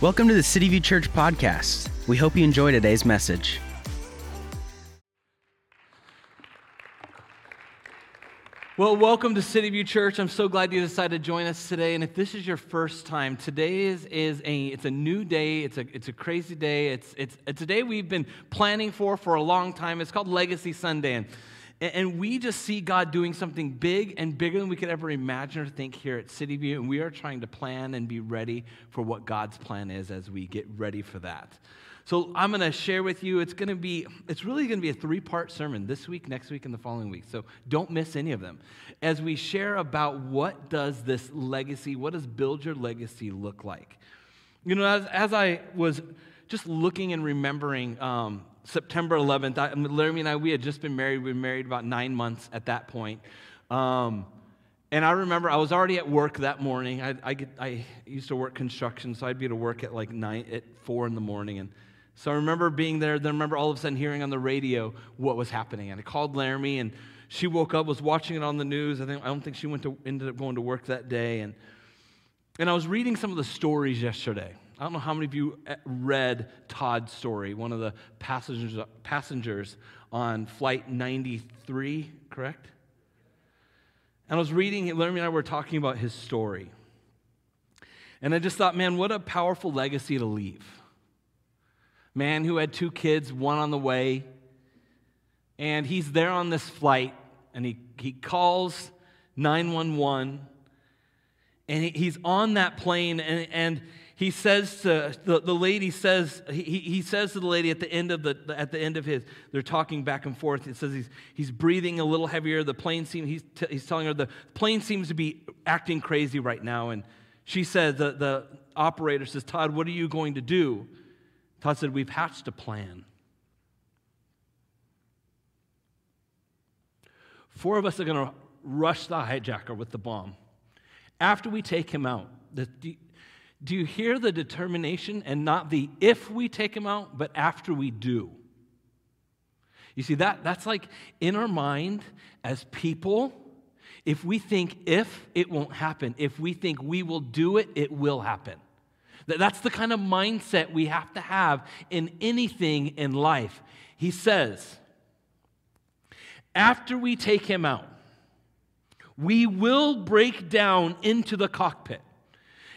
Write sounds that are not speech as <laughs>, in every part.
Welcome to the City View Church podcast. We hope you enjoy today's message. Well, welcome to City View Church. I'm so glad you decided to join us today. And if this is your first time, today is, is a it's a new day. It's a it's a crazy day. It's it's it's a day we've been planning for for a long time. It's called Legacy Sunday. And, and we just see God doing something big and bigger than we could ever imagine or think here at City View. And we are trying to plan and be ready for what God's plan is as we get ready for that. So I'm going to share with you. It's going to be, it's really going to be a three part sermon this week, next week, and the following week. So don't miss any of them. As we share about what does this legacy, what does build your legacy look like? You know, as, as I was just looking and remembering um, September 11th. I, Laramie and I, we had just been married. We were married about nine months at that point. Um, and I remember I was already at work that morning. I, I, get, I, used to work construction, so I'd be to work at like nine, at four in the morning. And so I remember being there. Then I remember all of a sudden hearing on the radio what was happening. And I called Laramie, and she woke up, was watching it on the news. I think I don't think she went to ended up going to work that day. And and I was reading some of the stories yesterday. I don't know how many of you eh, read Todd's story, one of the passengers, passengers on Flight 93, correct? And I was reading, Laramie and I were talking about his story. And I just thought, man, what a powerful legacy to leave. Man who had two kids, one on the way, and he's there on this flight, and he, he calls 911, and he, he's on that plane, and, and he says to the, the lady says he, he says to the lady at the end of the at the end of his they're talking back and forth. It says he's, he's breathing a little heavier. The plane seems he's, t- he's telling her the plane seems to be acting crazy right now. And she said the, the operator says todd what are you going to do? Todd said we've hatched a plan. Four of us are going to rush the hijacker with the bomb. After we take him out the, do you hear the determination and not the if we take him out, but after we do? You see, that, that's like in our mind as people, if we think if, it won't happen. If we think we will do it, it will happen. That's the kind of mindset we have to have in anything in life. He says, after we take him out, we will break down into the cockpit.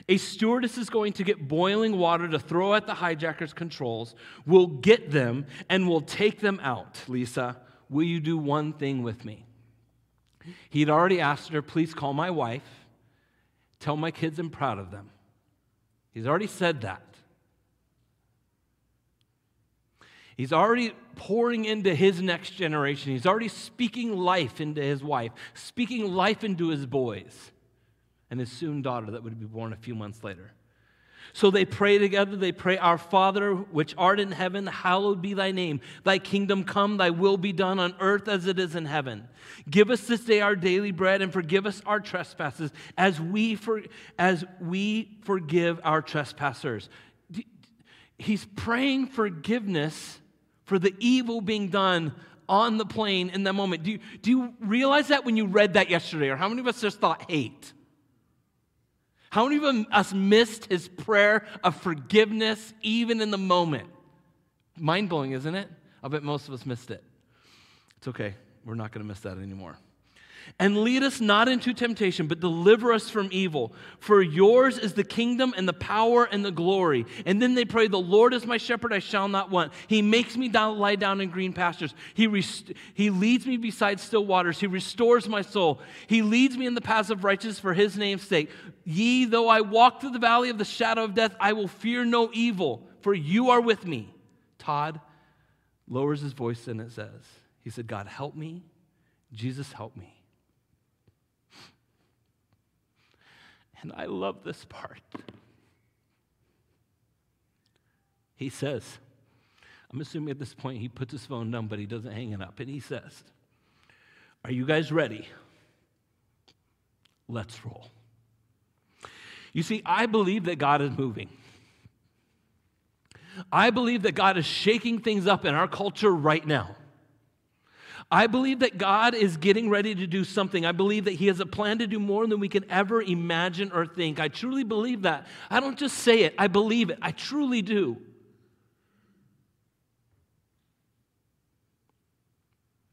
A stewardess is going to get boiling water to throw at the hijacker's controls. We'll get them and we'll take them out. Lisa, will you do one thing with me? He'd already asked her, please call my wife, tell my kids I'm proud of them. He's already said that. He's already pouring into his next generation. He's already speaking life into his wife, speaking life into his boys and his soon daughter that would be born a few months later. So they pray together. They pray, Our Father, which art in heaven, hallowed be thy name. Thy kingdom come, thy will be done on earth as it is in heaven. Give us this day our daily bread and forgive us our trespasses as we, for, as we forgive our trespassers. He's praying forgiveness for the evil being done on the plane in that moment. Do you, do you realize that when you read that yesterday? Or how many of us just thought hate? How many of us missed his prayer of forgiveness even in the moment? Mind blowing, isn't it? I bet most of us missed it. It's okay. We're not going to miss that anymore. And lead us not into temptation, but deliver us from evil. For yours is the kingdom and the power and the glory. And then they pray, The Lord is my shepherd, I shall not want. He makes me down, lie down in green pastures. He, rest- he leads me beside still waters. He restores my soul. He leads me in the paths of righteousness for his name's sake. Ye, though I walk through the valley of the shadow of death, I will fear no evil, for you are with me. Todd lowers his voice and it says, He said, God, help me. Jesus, help me. And I love this part. He says, I'm assuming at this point he puts his phone down, but he doesn't hang it up. And he says, Are you guys ready? Let's roll. You see, I believe that God is moving. I believe that God is shaking things up in our culture right now. I believe that God is getting ready to do something. I believe that He has a plan to do more than we can ever imagine or think. I truly believe that. I don't just say it, I believe it. I truly do.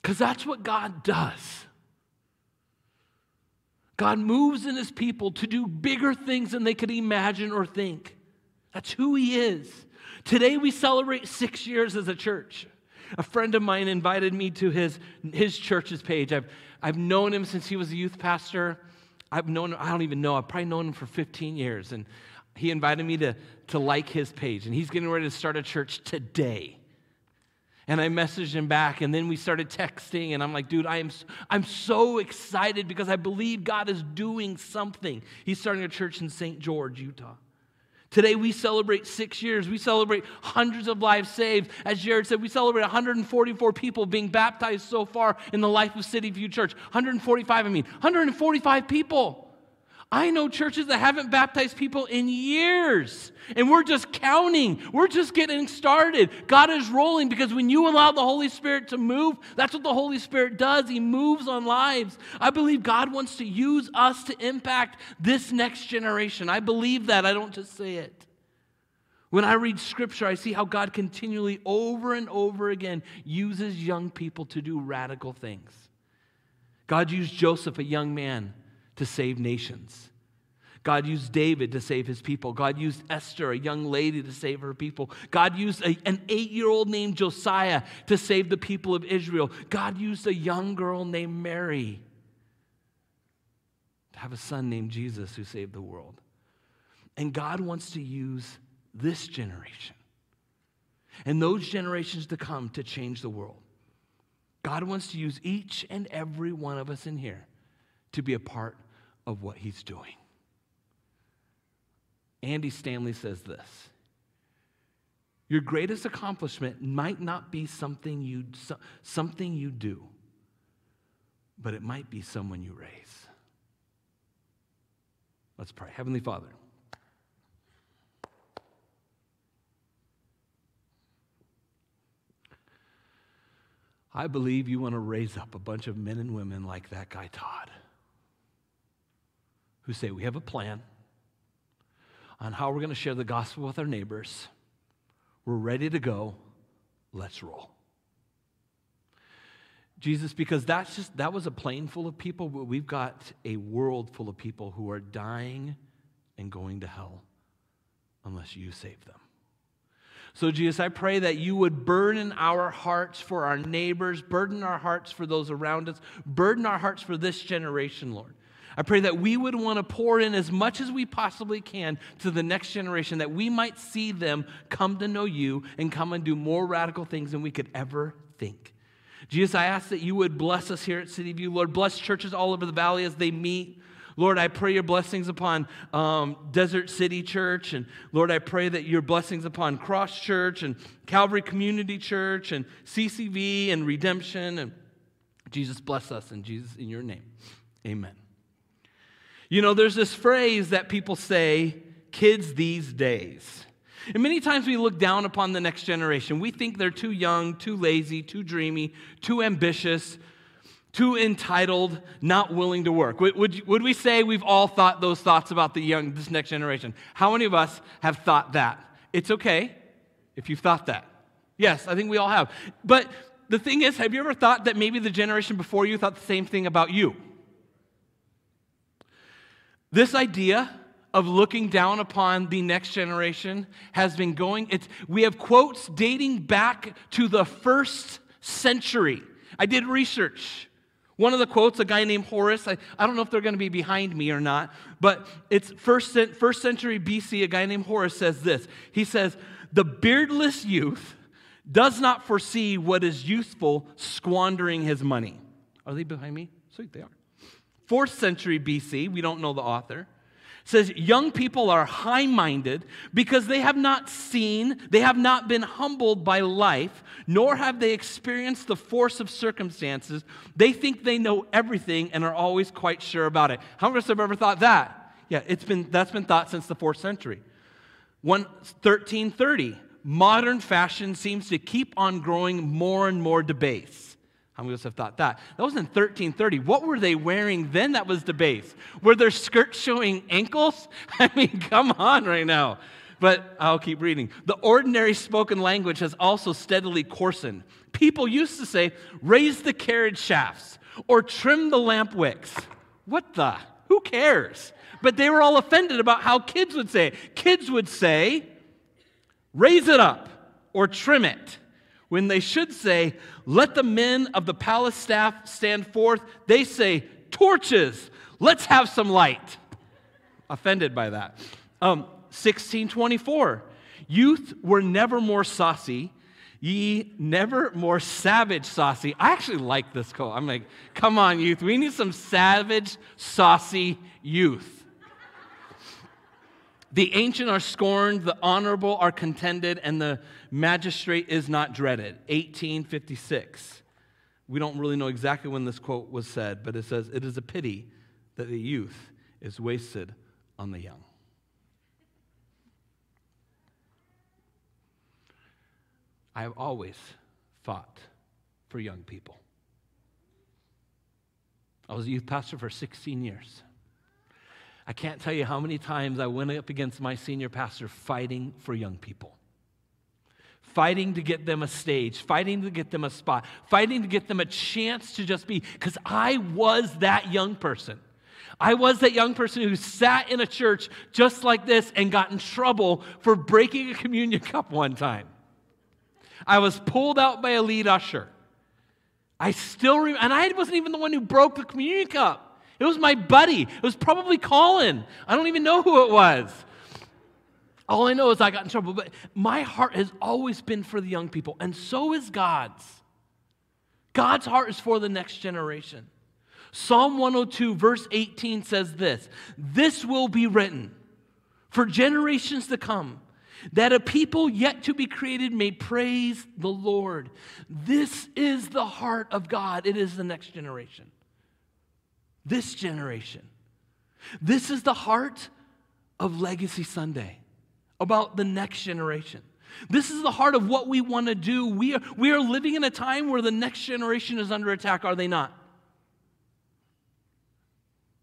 Because that's what God does. God moves in His people to do bigger things than they could imagine or think. That's who He is. Today we celebrate six years as a church. A friend of mine invited me to his, his church's page. I've, I've known him since he was a youth pastor. I've known I don't even know, I've probably known him for 15 years. And he invited me to, to like his page. And he's getting ready to start a church today. And I messaged him back, and then we started texting, and I'm like, dude, I am, I'm so excited because I believe God is doing something. He's starting a church in St. George, Utah. Today we celebrate six years. We celebrate hundreds of lives saved. As Jared said, we celebrate 144 people being baptized so far in the life of City View Church. 145, I mean, 145 people. I know churches that haven't baptized people in years, and we're just counting. We're just getting started. God is rolling because when you allow the Holy Spirit to move, that's what the Holy Spirit does. He moves on lives. I believe God wants to use us to impact this next generation. I believe that. I don't just say it. When I read scripture, I see how God continually, over and over again, uses young people to do radical things. God used Joseph, a young man to save nations. God used David to save his people. God used Esther, a young lady, to save her people. God used a, an eight year old named Josiah to save the people of Israel. God used a young girl named Mary to have a son named Jesus who saved the world. And God wants to use this generation and those generations to come to change the world. God wants to use each and every one of us in here to be a part of what he's doing. Andy Stanley says this Your greatest accomplishment might not be something you, something you do, but it might be someone you raise. Let's pray. Heavenly Father, I believe you want to raise up a bunch of men and women like that guy Todd who say, We have a plan on how we're going to share the gospel with our neighbors. We're ready to go. Let's roll. Jesus, because that's just that was a plane full of people, but we've got a world full of people who are dying and going to hell unless you save them. So, Jesus, I pray that you would burden our hearts for our neighbors, burden our hearts for those around us, burden our hearts for this generation, Lord. I pray that we would want to pour in as much as we possibly can to the next generation, that we might see them come to know you and come and do more radical things than we could ever think. Jesus, I ask that you would bless us here at City View. Lord, bless churches all over the valley as they meet. Lord, I pray your blessings upon um, Desert City Church. And Lord, I pray that your blessings upon Cross Church and Calvary Community Church and CCV and Redemption. And Jesus, bless us in Jesus, in your name. Amen. You know, there's this phrase that people say, kids these days. And many times we look down upon the next generation. We think they're too young, too lazy, too dreamy, too ambitious, too entitled, not willing to work. Would, would, would, we say we've all thought those thoughts about the young, this next generation? How many of us have thought that? It's okay if you've thought that. Yes, I think we all have. But the thing is, have you ever thought that maybe the generation before you thought the same thing about you? This idea of looking down upon the next generation has been going. It's, we have quotes dating back to the first century. I did research. One of the quotes, a guy named Horace, I, I don't know if they're going to be behind me or not, but it's first, first century BC. A guy named Horace says this. He says, The beardless youth does not foresee what is useful, squandering his money. Are they behind me? Sweet, they are. 4th century BC, we don't know the author, says young people are high minded because they have not seen, they have not been humbled by life, nor have they experienced the force of circumstances. They think they know everything and are always quite sure about it. How many of us have ever thought that? Yeah, it's been, that's been thought since the 4th century. 1330, modern fashion seems to keep on growing more and more debased. How must have thought that? That was in 1330. What were they wearing then that was debased? Were their skirts showing ankles? <laughs> I mean, come on right now. But I'll keep reading. The ordinary spoken language has also steadily coarsened. People used to say, raise the carriage shafts or trim the lamp wicks. What the? Who cares? But they were all offended about how kids would say it. Kids would say, raise it up or trim it when they should say, Let the men of the palace staff stand forth, they say, Torches, let's have some light. Offended by that. Um, 1624, youth were never more saucy, ye never more savage saucy. I actually like this quote. I'm like, come on, youth, we need some savage, saucy youth. The ancient are scorned, the honorable are contended, and the magistrate is not dreaded. 1856. We don't really know exactly when this quote was said, but it says, It is a pity that the youth is wasted on the young. I have always fought for young people. I was a youth pastor for 16 years. I can't tell you how many times I went up against my senior pastor fighting for young people. Fighting to get them a stage, fighting to get them a spot, fighting to get them a chance to just be, because I was that young person. I was that young person who sat in a church just like this and got in trouble for breaking a communion <laughs> cup one time. I was pulled out by a lead usher. I still remember, and I wasn't even the one who broke the communion cup. It was my buddy. It was probably Colin. I don't even know who it was. All I know is I got in trouble. But my heart has always been for the young people, and so is God's. God's heart is for the next generation. Psalm 102, verse 18 says this This will be written for generations to come, that a people yet to be created may praise the Lord. This is the heart of God, it is the next generation this generation. This is the heart of Legacy Sunday, about the next generation. This is the heart of what we want to do. We are, we are living in a time where the next generation is under attack, are they not?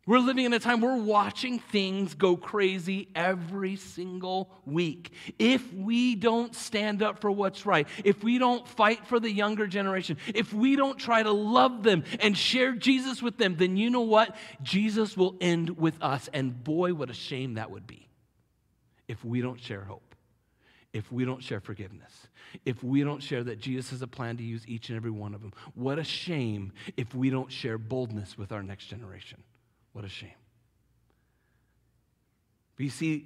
We're living in a time we're watching things go crazy every single week. If we don't stand up for what's right, if we don't fight for the younger generation, if we don't try to love them and share Jesus with them, then you know what? Jesus will end with us. And boy, what a shame that would be if we don't share hope, if we don't share forgiveness, if we don't share that Jesus has a plan to use each and every one of them. What a shame if we don't share boldness with our next generation. What a shame. But you see,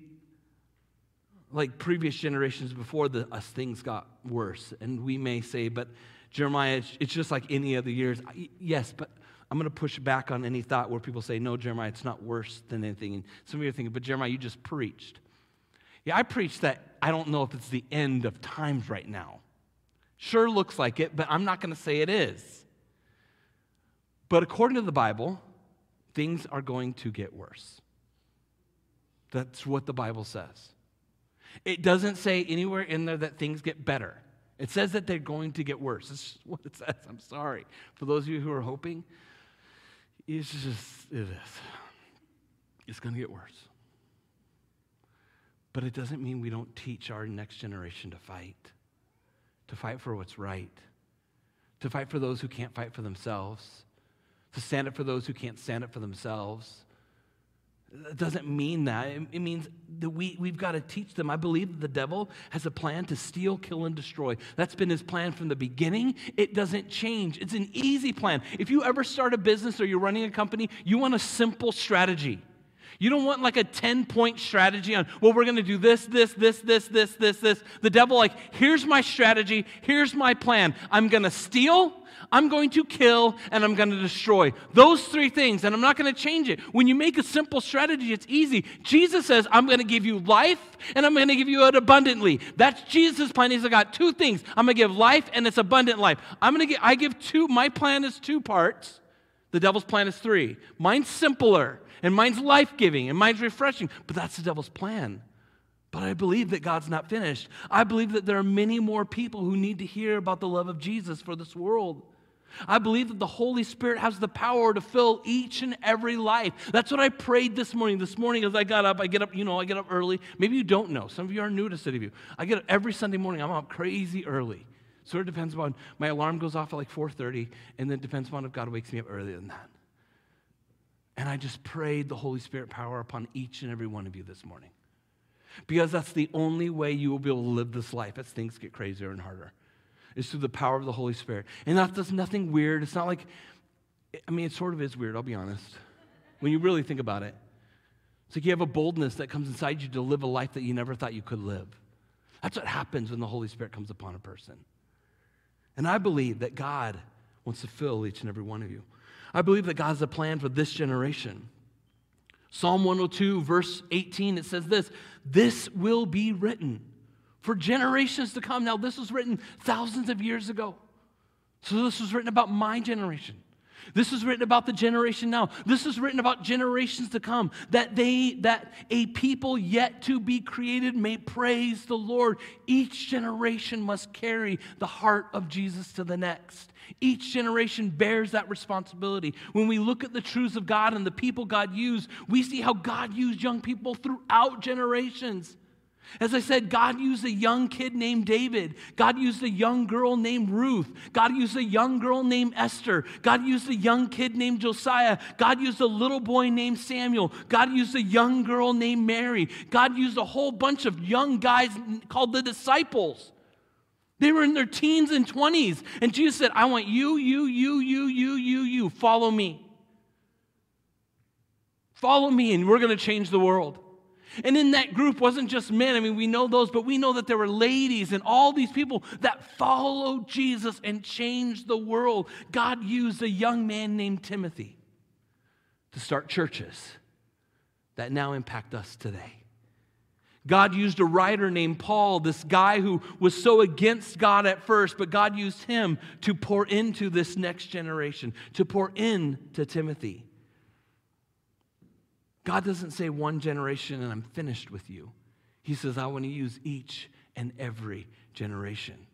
like previous generations before the, us, things got worse. And we may say, but Jeremiah, it's just like any other years. Yes, but I'm going to push back on any thought where people say, no, Jeremiah, it's not worse than anything. And some of you are thinking, but Jeremiah, you just preached. Yeah, I preached that I don't know if it's the end of times right now. Sure looks like it, but I'm not going to say it is. But according to the Bible, things are going to get worse. That's what the Bible says. It doesn't say anywhere in there that things get better. It says that they're going to get worse. That's <laughs> what it says. I'm sorry. For those of you who are hoping, it's just, it is. It's going to get worse. But it doesn't mean we don't teach our next generation to fight, to fight for what's right, to fight for those who can't fight for themselves, to stand up for those who can't stand up for themselves. It doesn't mean that. It means that we, we've got to teach them. I believe that the devil has a plan to steal, kill, and destroy. That's been his plan from the beginning. It doesn't change. It's an easy plan. If you ever start a business or you're running a company, you want a simple strategy. You don't want like a 10 point strategy on, well, we're going to do this, this, this, this, this, this, this. The devil, like, here's my strategy, here's my plan. I'm going to steal, I'm going to kill, and I'm going to destroy. Those three things, and I'm not going to change it. When you make a simple strategy, it's easy. Jesus says, I'm going to give you life, and I'm going to give you it abundantly. That's Jesus' plan. He's got two things. I'm going to give life, and it's abundant life. I'm going to give, I give two, my plan is two parts. The devil's plan is three. Mine's simpler and mine's life giving, and mine's refreshing. But that's the devil's plan. But I believe that God's not finished. I believe that there are many more people who need to hear about the love of Jesus for this world. I believe that the Holy Spirit has the power to fill each and every life. That's what I prayed this morning. This morning, as I got up, I get up, you know, I get up early. Maybe you don't know. Some of you are new to City View. I get up every Sunday morning. I'm up crazy early. Sort of depends on my alarm goes off at like 4:30, and then depends upon if God wakes me up earlier than that. And I just prayed the Holy Spirit power upon each and every one of you this morning. Because that's the only way you will be able to live this life as things get crazier and harder is through the power of the Holy Spirit. And that's just nothing weird. It's not like, I mean, it sort of is weird, I'll be honest, when you really think about it. It's like you have a boldness that comes inside you to live a life that you never thought you could live. That's what happens when the Holy Spirit comes upon a person. And I believe that God wants to fill each and every one of you. I believe that God has a plan for this generation. Psalm 102, verse 18, it says this This will be written for generations to come. Now, this was written thousands of years ago. So, this was written about my generation. This is written about the generation now. This is written about generations to come that they that a people yet to be created may praise the Lord. Each generation must carry the heart of Jesus to the next. Each generation bears that responsibility. When we look at the truths of God and the people God used, we see how God used young people throughout generations. As I said, God used a young kid named David. God used a young girl named Ruth. God used a young girl named Esther. God used a young kid named Josiah. God used a little boy named Samuel. God used a young girl named Mary. God used a whole bunch of young guys called the disciples. They were in their teens and 20s. And Jesus said, I want you, you, you, you, you, you, you. Follow me. Follow me, and we're going to change the world. And in that group wasn't just men. I mean, we know those, but we know that there were ladies and all these people that followed Jesus and changed the world. God used a young man named Timothy to start churches that now impact us today. God used a writer named Paul, this guy who was so against God at first, but God used him to pour into this next generation, to pour into Timothy. God doesn't say one generation and I'm finished with you. He says, I want to use each and every generation.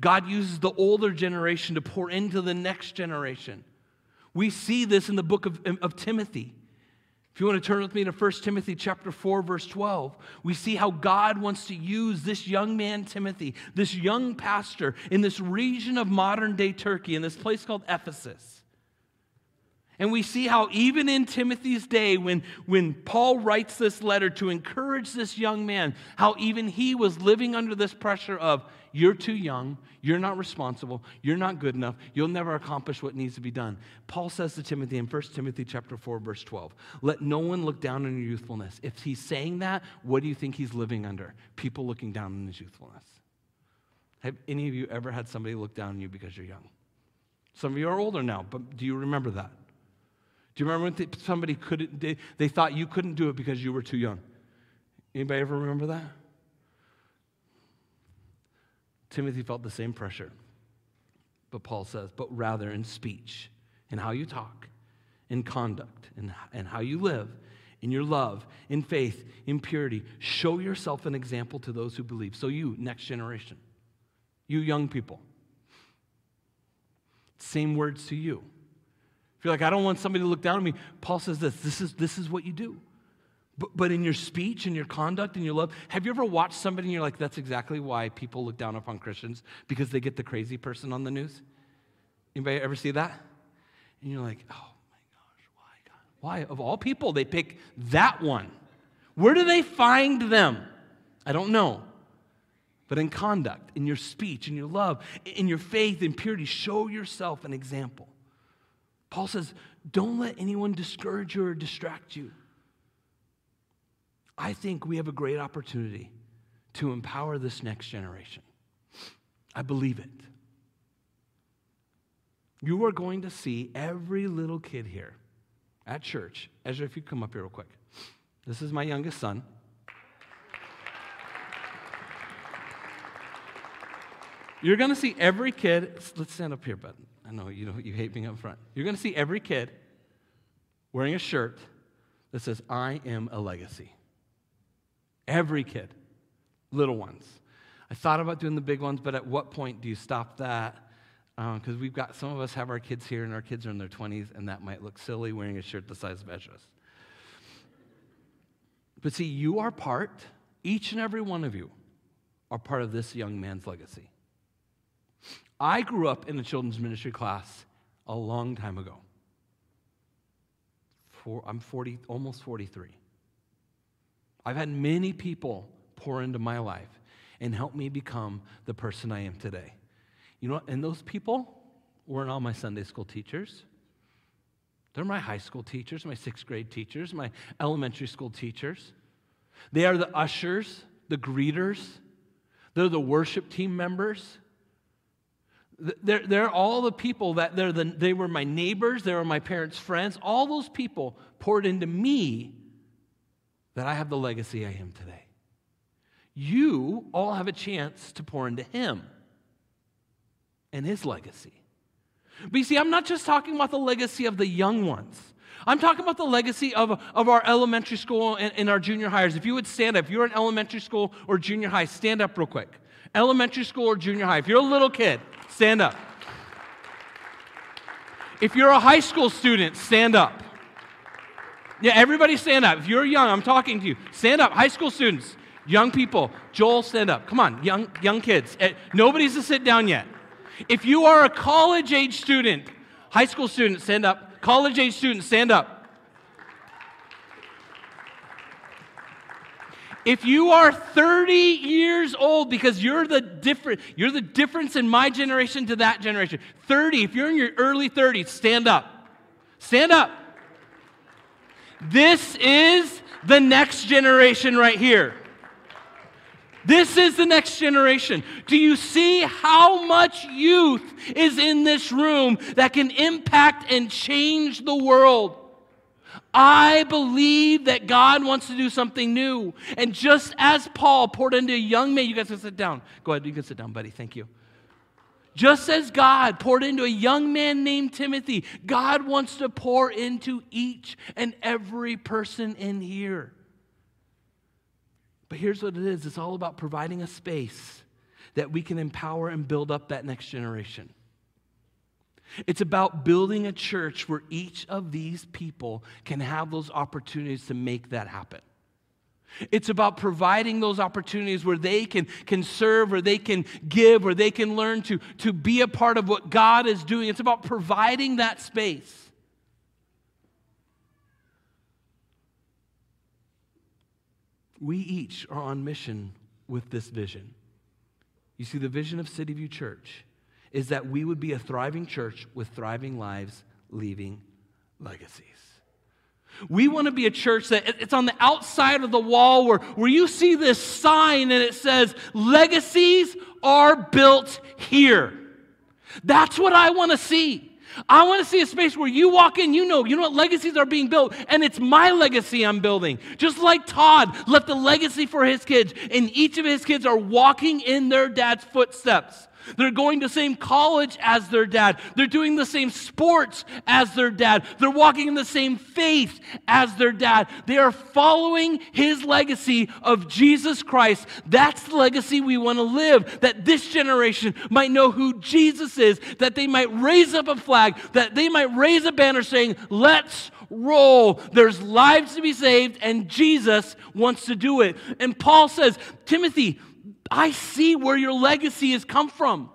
God uses the older generation to pour into the next generation. We see this in the book of, of Timothy. If you want to turn with me to 1 Timothy chapter 4 verse 12, we see how God wants to use this young man Timothy, this young pastor in this region of modern day Turkey in this place called Ephesus. And we see how, even in Timothy's day, when, when Paul writes this letter to encourage this young man, how even he was living under this pressure of, you're too young, you're not responsible, you're not good enough, you'll never accomplish what needs to be done. Paul says to Timothy in 1 Timothy chapter 4, verse 12, let no one look down on your youthfulness. If he's saying that, what do you think he's living under? People looking down on his youthfulness. Have any of you ever had somebody look down on you because you're young? Some of you are older now, but do you remember that? Do you remember when somebody couldn't, they, they thought you couldn't do it because you were too young? Anybody ever remember that? Timothy felt the same pressure. But Paul says, but rather in speech, in how you talk, in conduct, in, in how you live, in your love, in faith, in purity. Show yourself an example to those who believe. So, you, next generation, you young people, same words to you. If you're like, I don't want somebody to look down on me, Paul says this this is, this is what you do. But, but in your speech and your conduct and your love, have you ever watched somebody and you're like, that's exactly why people look down upon Christians because they get the crazy person on the news? Anybody ever see that? And you're like, oh my gosh, why God? Why? Of all people, they pick that one. Where do they find them? I don't know. But in conduct, in your speech, in your love, in your faith, in purity, show yourself an example. Paul says, don't let anyone discourage you or distract you. I think we have a great opportunity to empower this next generation. I believe it. You are going to see every little kid here at church. Ezra, if you come up here real quick. This is my youngest son. You're going to see every kid. Let's stand up here, bud. I know you, you hate being up front. You're going to see every kid wearing a shirt that says, I am a legacy. Every kid, little ones. I thought about doing the big ones, but at what point do you stop that? Uh, because we've got some of us have our kids here and our kids are in their 20s, and that might look silly wearing a shirt the size of Ezra's. But see, you are part, each and every one of you are part of this young man's legacy. I grew up in a children's ministry class a long time ago. For, I'm 40, almost 43. I've had many people pour into my life and help me become the person I am today. You know? And those people weren't all my Sunday school teachers. They're my high school teachers, my sixth grade teachers, my elementary school teachers. They are the ushers, the greeters, they're the worship team members. They're, they're all the people that they're the, they were my neighbors, they were my parents' friends. All those people poured into me that I have the legacy I am today. You all have a chance to pour into him and his legacy. But you see, I'm not just talking about the legacy of the young ones. I'm talking about the legacy of, of our elementary school and, and, our junior hires. If you would stand up, if you're in elementary school or junior high, stand up real quick. Elementary school or junior high. If you're a little kid, stand up. If you're a high school student, stand up. Yeah, everybody stand up. If you're young, I'm talking to you. Stand up. High school students, young people. Joel, stand up. Come on, young, young kids. Eh, nobody's to sit down yet. If you are a college age student, high school student, stand up. College age student, stand up. If you are 30 years old because you're the different you're the difference in my generation to that generation. 30, if you're in your early 30s, stand up. Stand up. This is the next generation right here. This is the next generation. Do you see how much youth is in this room that can impact and change the world? I believe that God wants to do something new. And just as Paul poured into a young man, you guys can sit down. Go ahead, you can sit down, buddy. Thank you. Just as God poured into a young man named Timothy, God wants to pour into each and every person in here. But here's what it is it's all about providing a space that we can empower and build up that next generation. It's about building a church where each of these people can have those opportunities to make that happen. It's about providing those opportunities where they can, can serve, where they can give, where they can learn to, to be a part of what God is doing. It's about providing that space. We each are on mission with this vision. You see, the vision of City View Church is that we would be a thriving church with thriving lives, leaving legacies. We want to be a church that it's on the outside of the wall where, where you see this sign and it says, Legacies are built here. That's what I want to see. I want to see a space where you walk in, you know, you know what legacies are being built, and it's my legacy I'm building. Just like Todd left a legacy for his kids, and each of his kids are walking in their dad's footsteps. They're going to the same college as their dad. They're doing the same sports as their dad. They're walking in the same faith as their dad. They are following his legacy of Jesus Christ. That's the legacy we want to live, that this generation might know who Jesus is, that they might raise up a flag, that they might raise a banner saying, Let's roll. There's lives to be saved, and Jesus wants to do it. And Paul says, Timothy, I see where your legacy has come from.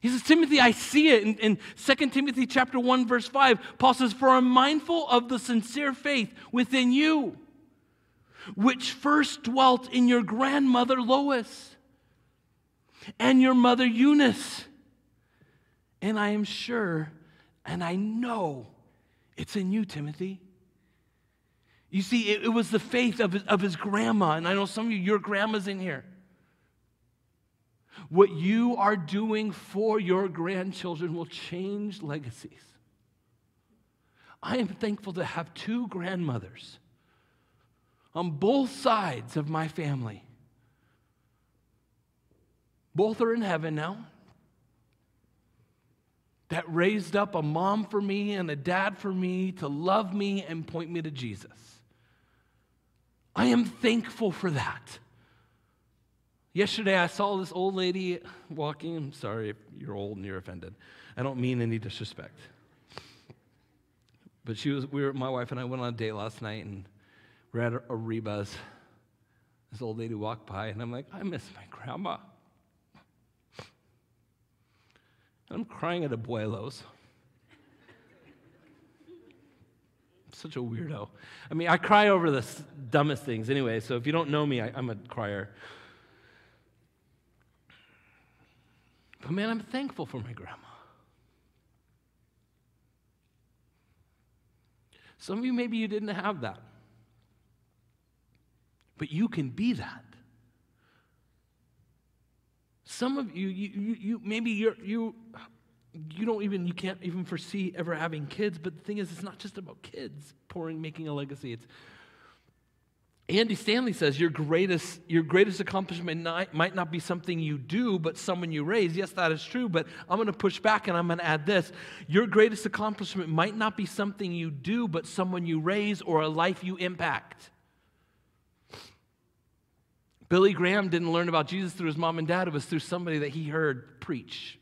He says, Timothy, I see it. In, in 2 Timothy chapter 1, verse 5, Paul says, For I'm mindful of the sincere faith within you, which first dwelt in your grandmother Lois and your mother Eunice. And I am sure and I know it's in you, Timothy. You see, it, it was the faith of his, of his grandma. And I know some of you, your grandma's in here. What you are doing for your grandchildren will change legacies. I am thankful to have two grandmothers on both sides of my family. Both are in heaven now. That raised up a mom for me and a dad for me to love me and point me to Jesus. I am thankful for that. Yesterday, I saw this old lady walking. I'm sorry if you're old and you're offended. I don't mean any disrespect. But she was, we were, my wife and I went on a date last night, and we're at Arribas. This old lady walked by, and I'm like, I miss my grandma. And I'm crying at abuelos. I'm such a weirdo. I mean, I cry over the dumbest things anyway, so if you don't know me, I, I'm a crier. But man, I'm thankful for my grandma. Some of you, maybe you didn't have that. But you can be that. Some of you, you, you, you maybe you're, you, you don't even, you can't even foresee ever having kids. But the thing is, it's not just about kids pouring, making a legacy. It's Andy Stanley says your greatest, your greatest accomplishment not, might not be something you do, but someone you raise. Yes, that is true, but I'm going to push back and I'm going to add this. Your greatest accomplishment might not be something you do, but someone you raise or a life you impact. Billy Graham didn't learn about Jesus through his mom and dad, it was through somebody that he heard preach.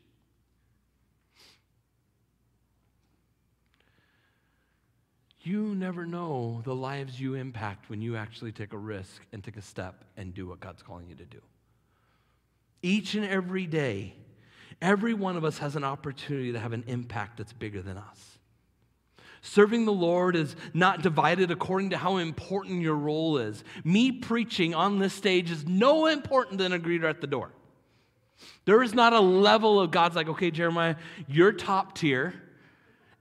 You never know the lives you impact when you actually take a risk and take a step and do what God's calling you to do. Each and every day, every one of us has an opportunity to have an impact that's bigger than us. Serving the Lord is not divided according to how important your role is. Me preaching on this stage is no important than a greeter at the door. There is not a level of God's like, okay, Jeremiah, you're top tier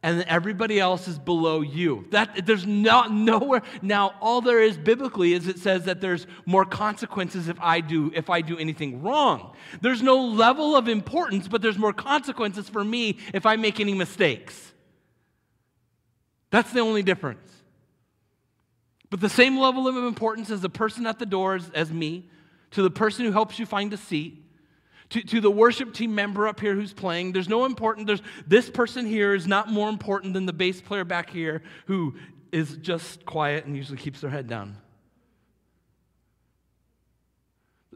and everybody else is below you. That there's not nowhere. Now, all there is biblically is it says that there's more consequences if I do if I do anything wrong. There's no level of importance, but there's more consequences for me if I make any mistakes. That's the only difference. But the same level of importance as the person at the doors as, me, to the person who helps you find a seat, to, to the worship team member up here who's playing. There's no important, there's, this person here is not more important than the bass player back here who is just quiet and usually keeps their head down.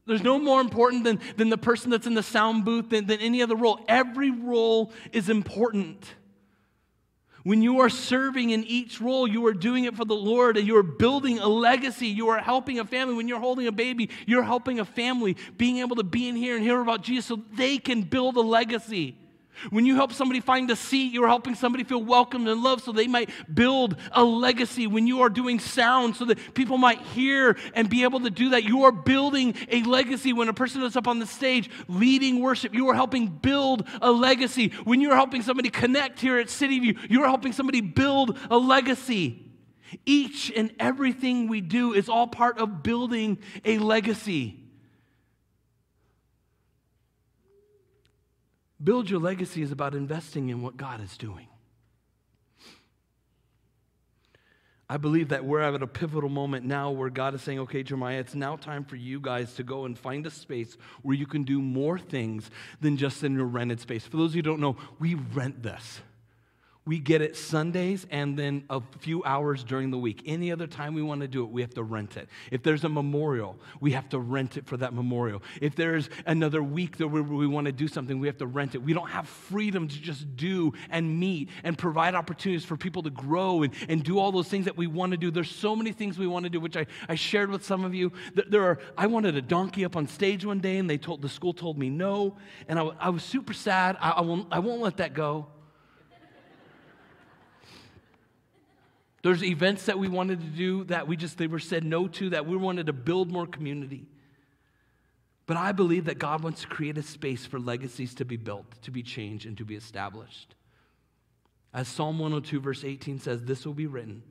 There's no more important than, than the person that's in the sound booth than, than any other role. Every role is important. When you are serving in each role, you are doing it for the Lord and you are building a legacy. You are helping a family. When you're holding a baby, you're helping a family being able to be in here and hear about Jesus so they can build a legacy. When you help somebody find a seat, you're helping somebody feel welcomed and loved so they might build a legacy. When you are doing sound so that people might hear and be able to do that, you are building a legacy. When a person is up on the stage leading worship, you are helping build a legacy. When you are helping somebody connect here at City View, you are helping somebody build a legacy. Each and everything we do is all part of building a legacy. Build your legacy is about investing in what God is doing. I believe that we're at a pivotal moment now where God is saying, okay, Jeremiah, it's now time for you guys to go and find a space where you can do more things than just in your rented space. For those of you who don't know, we rent this. We get it Sundays and then a few hours during the week. Any other time we want to do it, we have to rent it. If there's a memorial, we have to rent it for that memorial. If there's another week that we, we want to do something, we have to rent it. We don't have freedom to just do and meet and provide opportunities for people to grow and, and do all those things that we want to do. There's so many things we want to do, which I, I shared with some of you. There are, I wanted a donkey up on stage one day, and they told the school told me no, and I, I was super sad. I, I, won't, I won't let that go. There's events that we wanted to do that we just they were said no to that we wanted to build more community. But I believe that God wants to create a space for legacies to be built, to be changed, and to be established. As Psalm 102, verse 18 says, This will be written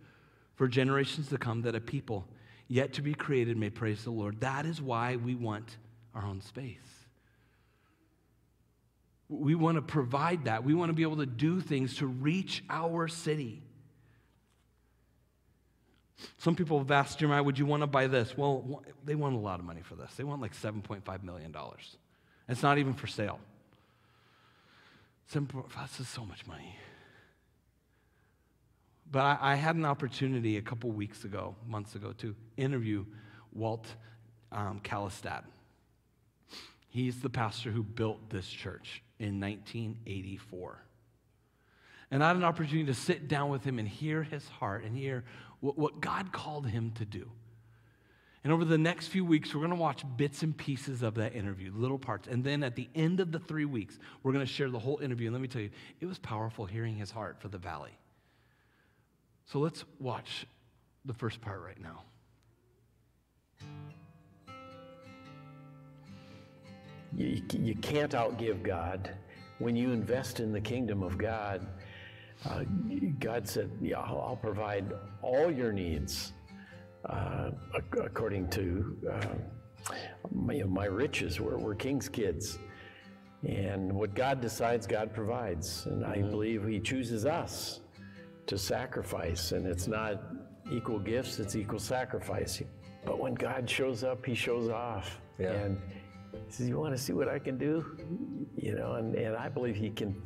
for generations to come that a people yet to be created may praise the Lord. That is why we want our own space. We want to provide that. We want to be able to do things to reach our city. Some people have asked Jeremiah, would you want to buy this? Well, they want a lot of money for this. They want like $7.5 million. It's not even for sale. This is so much money. But I, I, had an opportunity a couple weeks ago, months ago, to interview Walt um, He's the pastor who built this church in 1984. And I had an opportunity to sit down with him and hear his heart and hear what, God called him to do. And over the next few weeks, we're going to watch bits and pieces of that interview, little parts. And then at the end of the three weeks, we're going to share the whole interview. And let me tell you, it was powerful hearing his heart for the valley. So let's watch the first part right now. You, you can't outgive God. When you invest in the kingdom of God, uh, God said, Yeah, I'll, I'll, provide all your needs uh, according to uh, my, my, riches. We're, we're king's kids. And what God decides, God provides. And I mm-hmm. believe He chooses us to sacrifice. And it's not equal gifts, it's equal sacrifice. But when God shows up, He shows off. Yeah. And he says, You want to see what I can do? You know, and, and I believe he can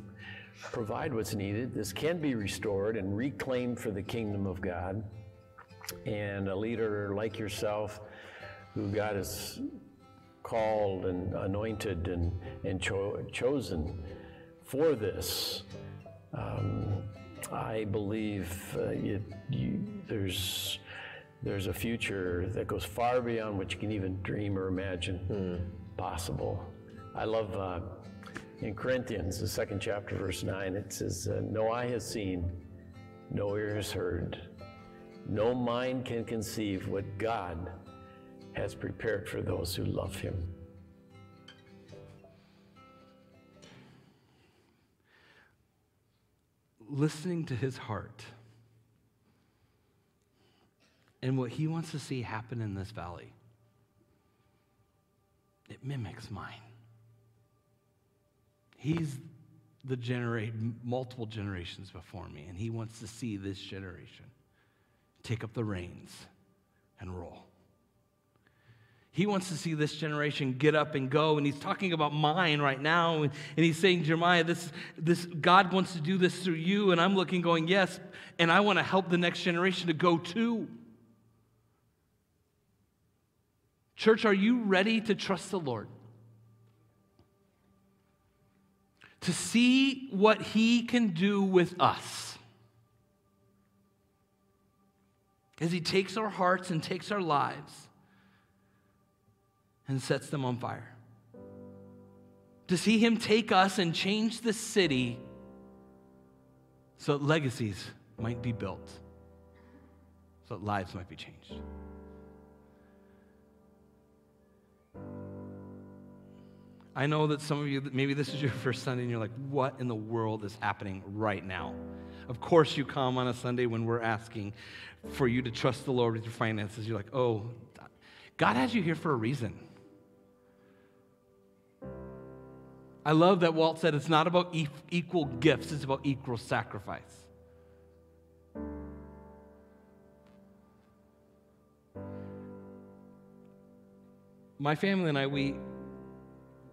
provide what's needed. This can be restored and reclaimed for the kingdom of God. And a leader like yourself, who God has called and anointed and, and cho- chosen for this, um, I believe uh, you, you, there's there's a future that goes far beyond what you can even dream or imagine. Mm possible. I love uh, in Corinthians, the second chapter, verse 9, it says, uh, No eye has seen, no ear has heard, no mind can conceive what God has prepared for those who love Him. Listening to His heart and what He wants to see happen in this valley it mimics mine. He's the generate multiple generations before me, and he wants to see this generation take up the reins and roll. He wants to see this generation get up and go, and he's talking about mine right now. And, he's saying, Jeremiah, this, this God wants to do this through you. And I'm looking, going, yes, and I want to help the next generation to go too. Church, are you ready to trust the Lord? To see what He can do with us. As He takes our hearts and takes our lives and sets them on fire. To see Him take us and change the city so that legacies might be built, so that lives might be changed. I know that some of you, maybe this is your <laughs> first Sunday and you're like, what in the world is happening right now? Of course, you come on a Sunday when we're asking for you to trust the Lord with your finances. You're like, oh, God has you here for a reason. I love that Walt said it's not about equal gifts, it's about equal sacrifice. My family and I, we,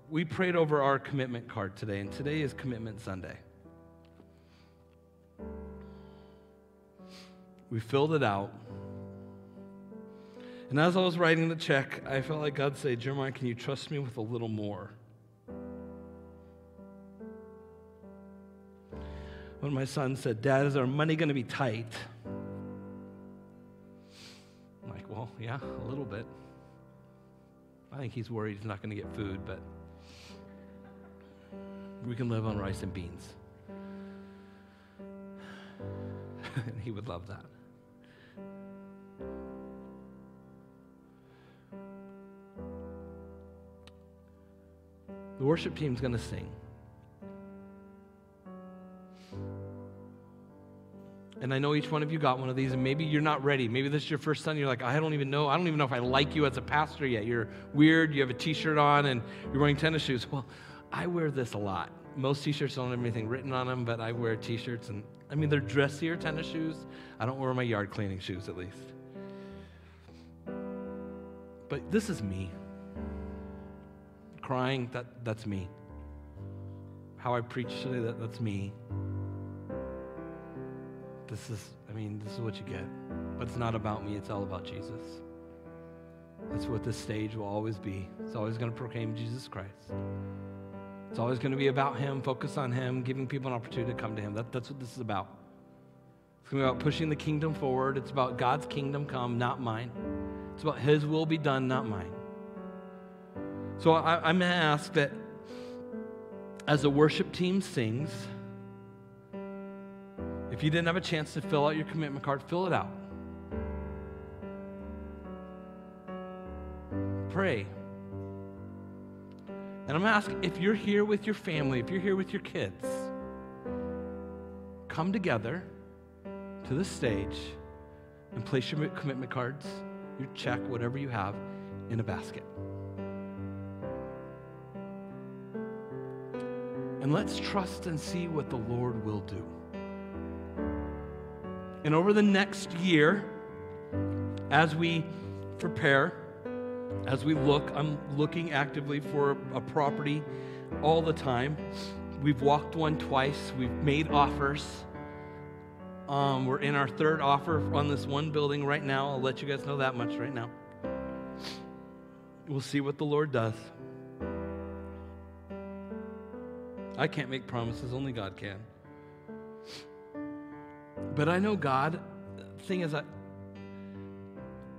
we prayed over our commitment card today, and today is Commitment Sunday. We filled it out. And as I was writing the check, I felt like God say, Jeremiah, can you trust me with a little more? When my son said, Dad, is our money going to be tight? I'm like, well, yeah, a little bit. I think he's worried he's not going to get food, but we can live on rice and beans. and <laughs> he would love that. The worship team's going to sing. And I know each one of you got one of these, and maybe you're not ready. Maybe this is your first Sunday. You're like, I don't even know. I don't even know if I like you as a pastor yet. You're weird. You have a t shirt on and you're wearing tennis shoes. <laughs> Well, I wear this a lot. Most t-shirts don't have anything written on them, but I wear t-shirts and I mean they're dressier tennis shoes. I don't wear my yard cleaning shoes at least. But this is me. Crying, that, that's me. How I preach today, that, that's me. This is, I mean, this is what you get. But it's not about me, it's all about Jesus. That's what this stage will always be. It's always going to proclaim Jesus Christ. It's always going to be about Him, focus on Him, giving people an opportunity to come to Him. That, that's what this is about. It's going to be about pushing the kingdom forward. It's about God's kingdom come, not mine. It's about His will be done, not mine. So I, I'm going to ask that as the worship team sings, if you didn't have a chance to fill out your commitment card, fill it out. Pray. And I'm going to ask if you're here with your family, if you're here with your kids, come together to the stage and place your commitment cards, your check, whatever you have, in a basket. And let's trust and see what the Lord will do. And over the next year, as we prepare, as we look, I'm looking actively for a property all the time. We've walked one twice, we've made offers. Um, we're in our third offer on this one building right now. I'll let you guys know that much right now. We'll see what the Lord does. I can't make promises, only God can. But I know God, thing is, I,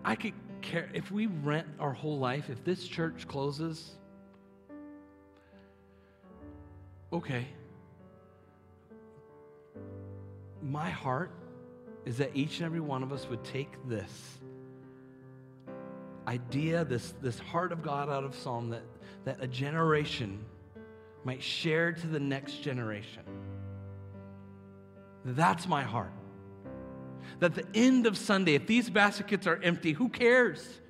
I could care if we rent our whole life, if this church closes, okay. My heart is that each and every one of us would take this idea, this, this heart of God out of Psalm, that, that a generation might share to the next generation. That's my heart. That the end of Sunday, if these baskets are empty, who cares?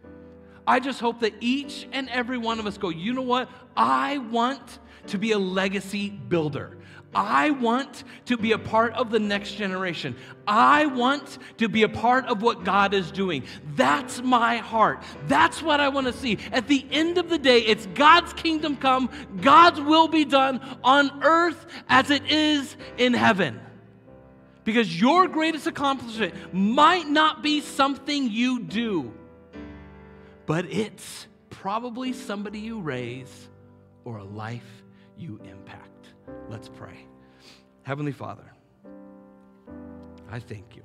I just hope that each and every one of us go, you know what? I want to be a legacy builder. I want to be a part of the next generation. I want to be a part of what God is doing. That's my heart. That's what I want to see. At the end of the day, it's God's kingdom come, God's will be done on earth as it is in heaven. Because your greatest accomplishment might not be something you do, but it's probably somebody you raise or a life you impact. Let's pray. Heavenly Father, I thank you.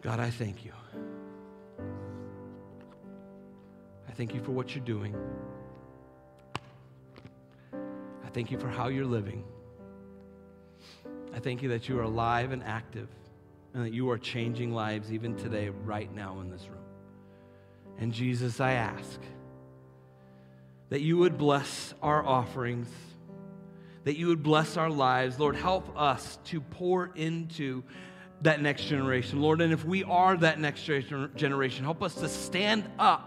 God, I thank you. I thank you for what you're doing. I thank you for how you're living. I thank you that you are alive and active and that you are changing lives even today, right now in this room. And Jesus, I ask that you would bless our offerings, that you would bless our lives. Lord, help us to pour into that next generation. Lord, and if we are that next generation, help us to stand up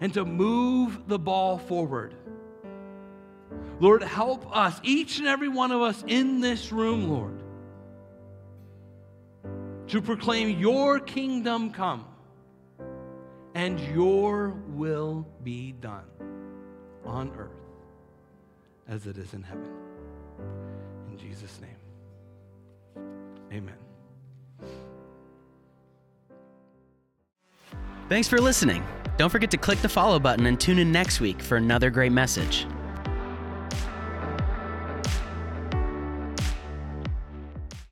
and to move the ball forward. Lord, help us, each and every one of us in this room, Lord, to proclaim your kingdom come and your will be done on earth as it is in heaven. In Jesus' name, amen. Thanks for listening. Don't forget to click the follow button and tune in next week for another great message.